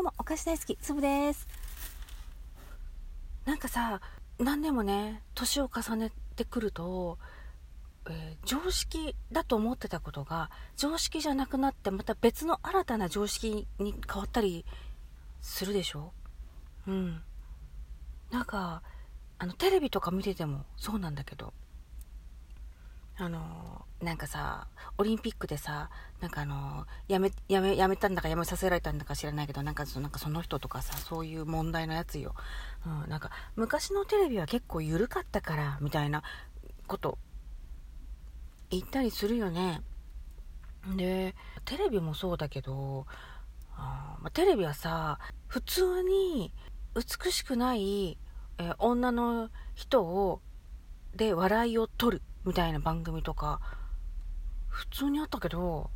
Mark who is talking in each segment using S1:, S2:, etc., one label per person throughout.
S1: どうも、お菓子大好き、つぶです。なんかさ、何年もね、年を重ねてくると、えー常識だと思ってたことが、常識じゃなくなって、また別の新たな常識に変わったりするでしょ？うん。なんか、あの、テレビとか見ててもそうなんだけど、あのなんかさオリンピックでさなんかあのやめやめやめたんだかやめさせられたんだか知らないけどなんかそなんかその人とかさそういう問題のやつよ、うん、なんか昔のテレビは結構緩かったからみたいなこと言ったりするよね。でテレビもそうだけどあまあテレビはさ普通に美しくない、えー女の人をで笑いを取る。みたいな番組とか普通にあったけど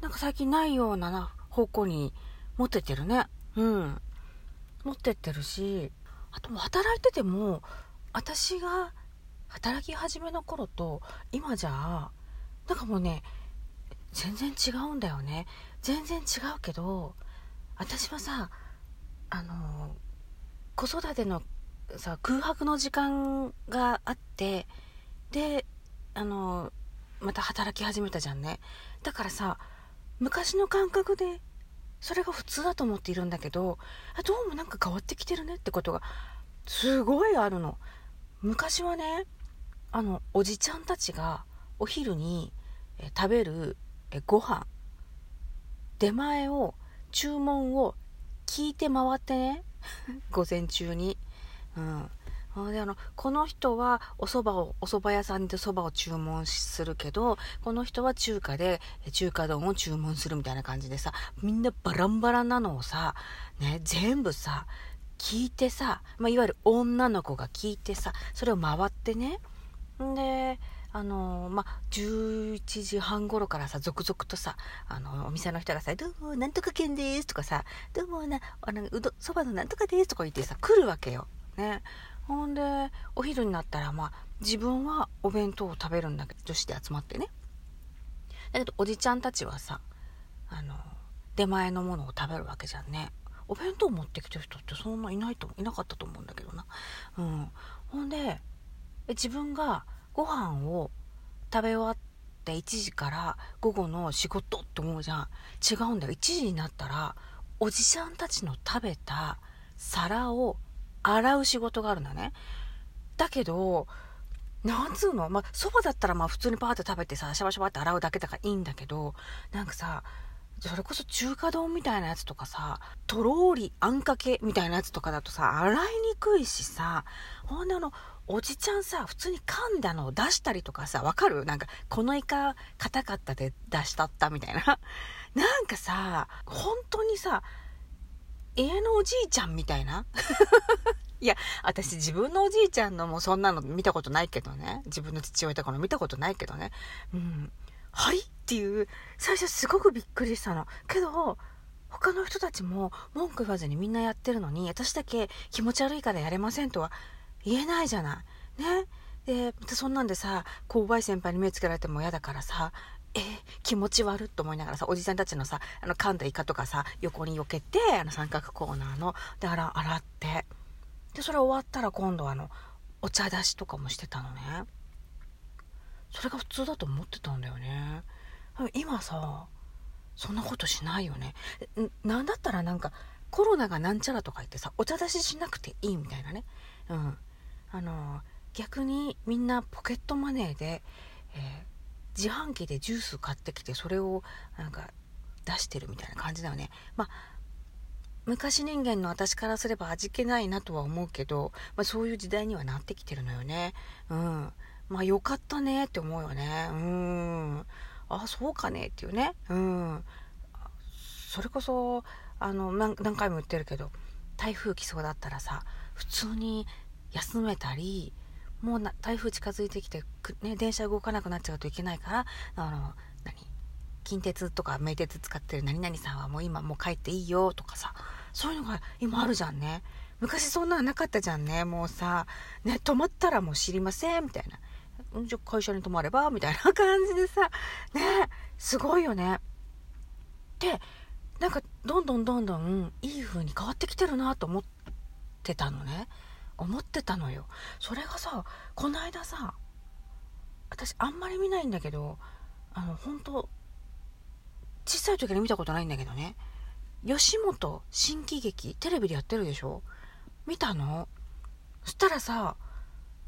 S1: なんか最近ないような方向に持ってってるね。うん。持ってってるしあと働いてても私が働き始めの頃と今じゃなんかもうね全然違うんだよね。全然違うけど私はさあの子育てのさ空白の時間があってであのまた働き始めたじゃんね。だからさ昔の感覚でそれが普通だと思っているんだけどあどうもなんか変わってきてるねってことがすごいあるの。昔はねあのおじちゃんたちがお昼に食べるえご飯出前を注文を聞いて回ってね。午前中に。うん。であのこの人はお蕎麦をお蕎麦屋さんで蕎麦を注文するけどこの人は中華で中華丼を注文するみたいな感じでさみんなバランバランなのをさね全部さ聞いてさ、まあ、いわゆる女の子が聞いてさそれを回ってねであのまあ、11時半頃からさ続々とさあのお店の人がさ「どうもなんとか県です」とかさ「どうもなあのうどそばのなんとかです」とか言ってさ来るわけよ。ね、ほんでお昼になったらまあ自分はお弁当を食べるんだけど女子で集まってね。だけどおじちゃんたちはさあの出前のものを食べるわけじゃんね。お弁当持ってきてる人ってそんないないといなかったと思うんだけどな。うん。ほんで自分がご飯を食べ終わって1時から午後の仕事って思うじゃん。違うんだよ。1時になったらおじさんたちの食べた皿を洗う仕事があるんだね。だけどなんつうの？まそばだったらまあ普通にパーって食べてさシャバシャバって洗うだけだからいいんだけどなんかさそれこそ中華丼みたいなやつとかさとろーりあんかけみたいなやつとかだとさ洗いにくいしさほんであのおじちゃんさ普通に噛んだのを出したりとかさわかる？なんかこのイカ硬かったで出したったみたいな。なんかさ本当にさ家のおじいちゃんみたいな？いや私自分のおじいちゃんのもそんなの見たことないけどね。自分の父親とかの見たことないけどね。うん。はいっていう最初すごくびっくりしたの。けど他の人たちも文句言わずにみんなやってるのに私だけ気持ち悪いからやれませんとは言えないじゃない。ね。でまたそんなんでさ購買先輩に目つけられても嫌だからさえー気持ち悪っと思いながらさおじさんたちのさあの噛んだイカとかさ横に避けてあの三角コーナーので洗洗って。でそれ終わったら今度あのお茶出しとかもしてたのね。それが普通だと思ってたんだよね。今さそんなことしないよね。んなんだったらなんかコロナがなんちゃらとか言ってさお茶出ししなくていいみたいなね。うん。あの逆にみんなポケットマネーで、えー自販機でジュース買ってきてそれをなんか出してるみたいな感じだよね。まあ昔人間の私からすれば味気ないなとは思うけど、まあ、そういう時代にはなってきてるのよね。うん。まあよかったねって思うよね。うん。あそうかねっていうね。うん。それこそあの何何回も言ってるけど台風来そうだったらさ普通に休めたりもうな台風近づいてきて、ね、電車動かなくなっちゃうといけないからあの何？近鉄とか名鉄使ってる何々さんはもう今もう帰っていいよとかさそういうのが今あるじゃんね。昔そんなのなかったじゃんね。もうさね泊まったらもう知りませんみたいな。じゃ会社に泊まれば？みたいな感じでさねすごいよね。でなんかどんどんどんどんいい風に変わってきてるなと思ってたのね。思ってたのよ。それがさこの間さ私あんまり見ないんだけどあの本当小さい時に見たことないんだけどね。吉本新喜劇テレビでやってるでしょ？見たの？そしたらさ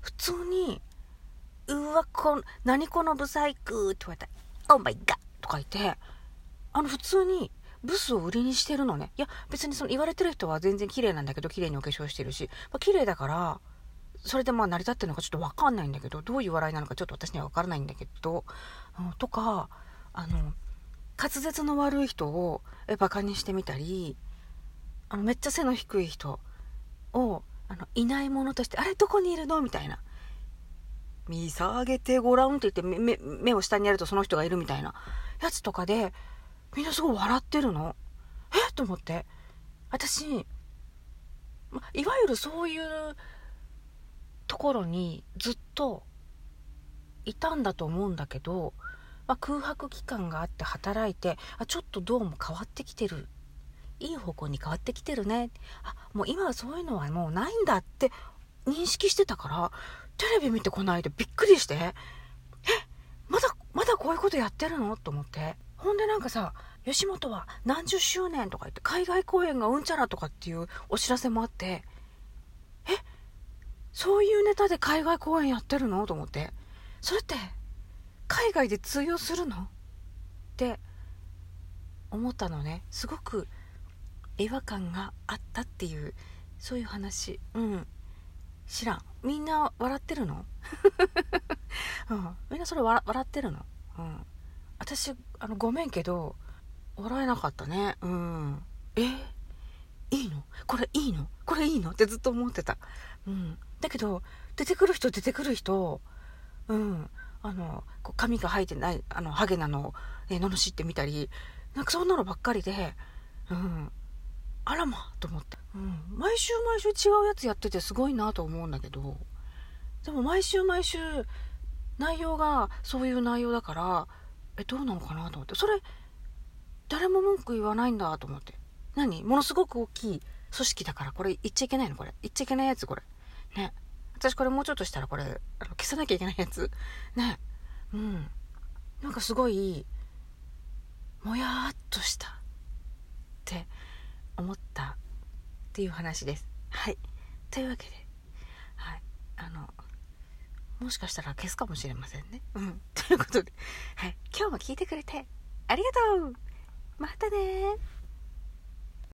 S1: 普通に「うわこ何このブサイク」って言われた「オーマイガー」とか言ってあの普通にブスを売りにしてるのね。いや、別にその言われてる人は全然綺麗なんだけど、綺麗にお化粧してるし、まあ、綺麗だから、それでまあ成り立ってるのかちょっとわかんないんだけど、どういう笑いなのかちょっと私にはわからないんだけど、とか、あの、滑舌の悪い人をえバカにしてみたり、あの、めっちゃ背の低い人を、あの、いないものとして、あれどこにいるの？みたいな。見下げてごらんって言って目を下にやるとその人がいるみたいなやつとかでみんなすごい笑ってるの？え？と思って。私、ま、いわゆるそういうところにずっといたんだと思うんだけど、まあ、空白期間があって働いてあちょっとどうも変わってきてる。いい方向に変わってきてるね。あもう今はそういうのはもうないんだって認識してたからテレビ見てこないでびっくりして。え？まだまだこういうことやってるの？と思って。ほんでなんかさ、吉本は何十周年とか言って海外公演がうんちゃらとかっていうお知らせもあって、えそういうネタで海外公演やってるのと思って。それって、海外で通用するの？って思ったのね。すごく違和感があったっていう、そういう話。うん。知らん。みんな笑ってるの？うん。みんなそれ笑ってるの？うん。私あのごめんけど笑えなかったね。うん。え？いいの？これいいの？これいいの？ってずっと思ってた。うん。だけど出てくる人出てくる人うん。あのこう髪が生えてないあのハゲなのを、ね、罵ってみたりなんかそんなのばっかりでうん。あらまと思って、うん、毎週毎週違うやつやっててすごいなと思うんだけどでも毎週毎週内容がそういう内容だからえどうなのかなと思って。それ誰も文句言わないんだと思って。何？ものすごく大きい組織だからこれ言っちゃいけないの？これ。言っちゃいけないやつこれ。ね。私これもうちょっとしたらこれあの消さなきゃいけないやつ。ね。うん。なんかすごいもやっとしたって思ったっていう話です。はい。というわけで。はい。あのもしかしたら消すかもしれませんね。うん。ということで、はい。今日も聞いてくれて。ありがとう。またね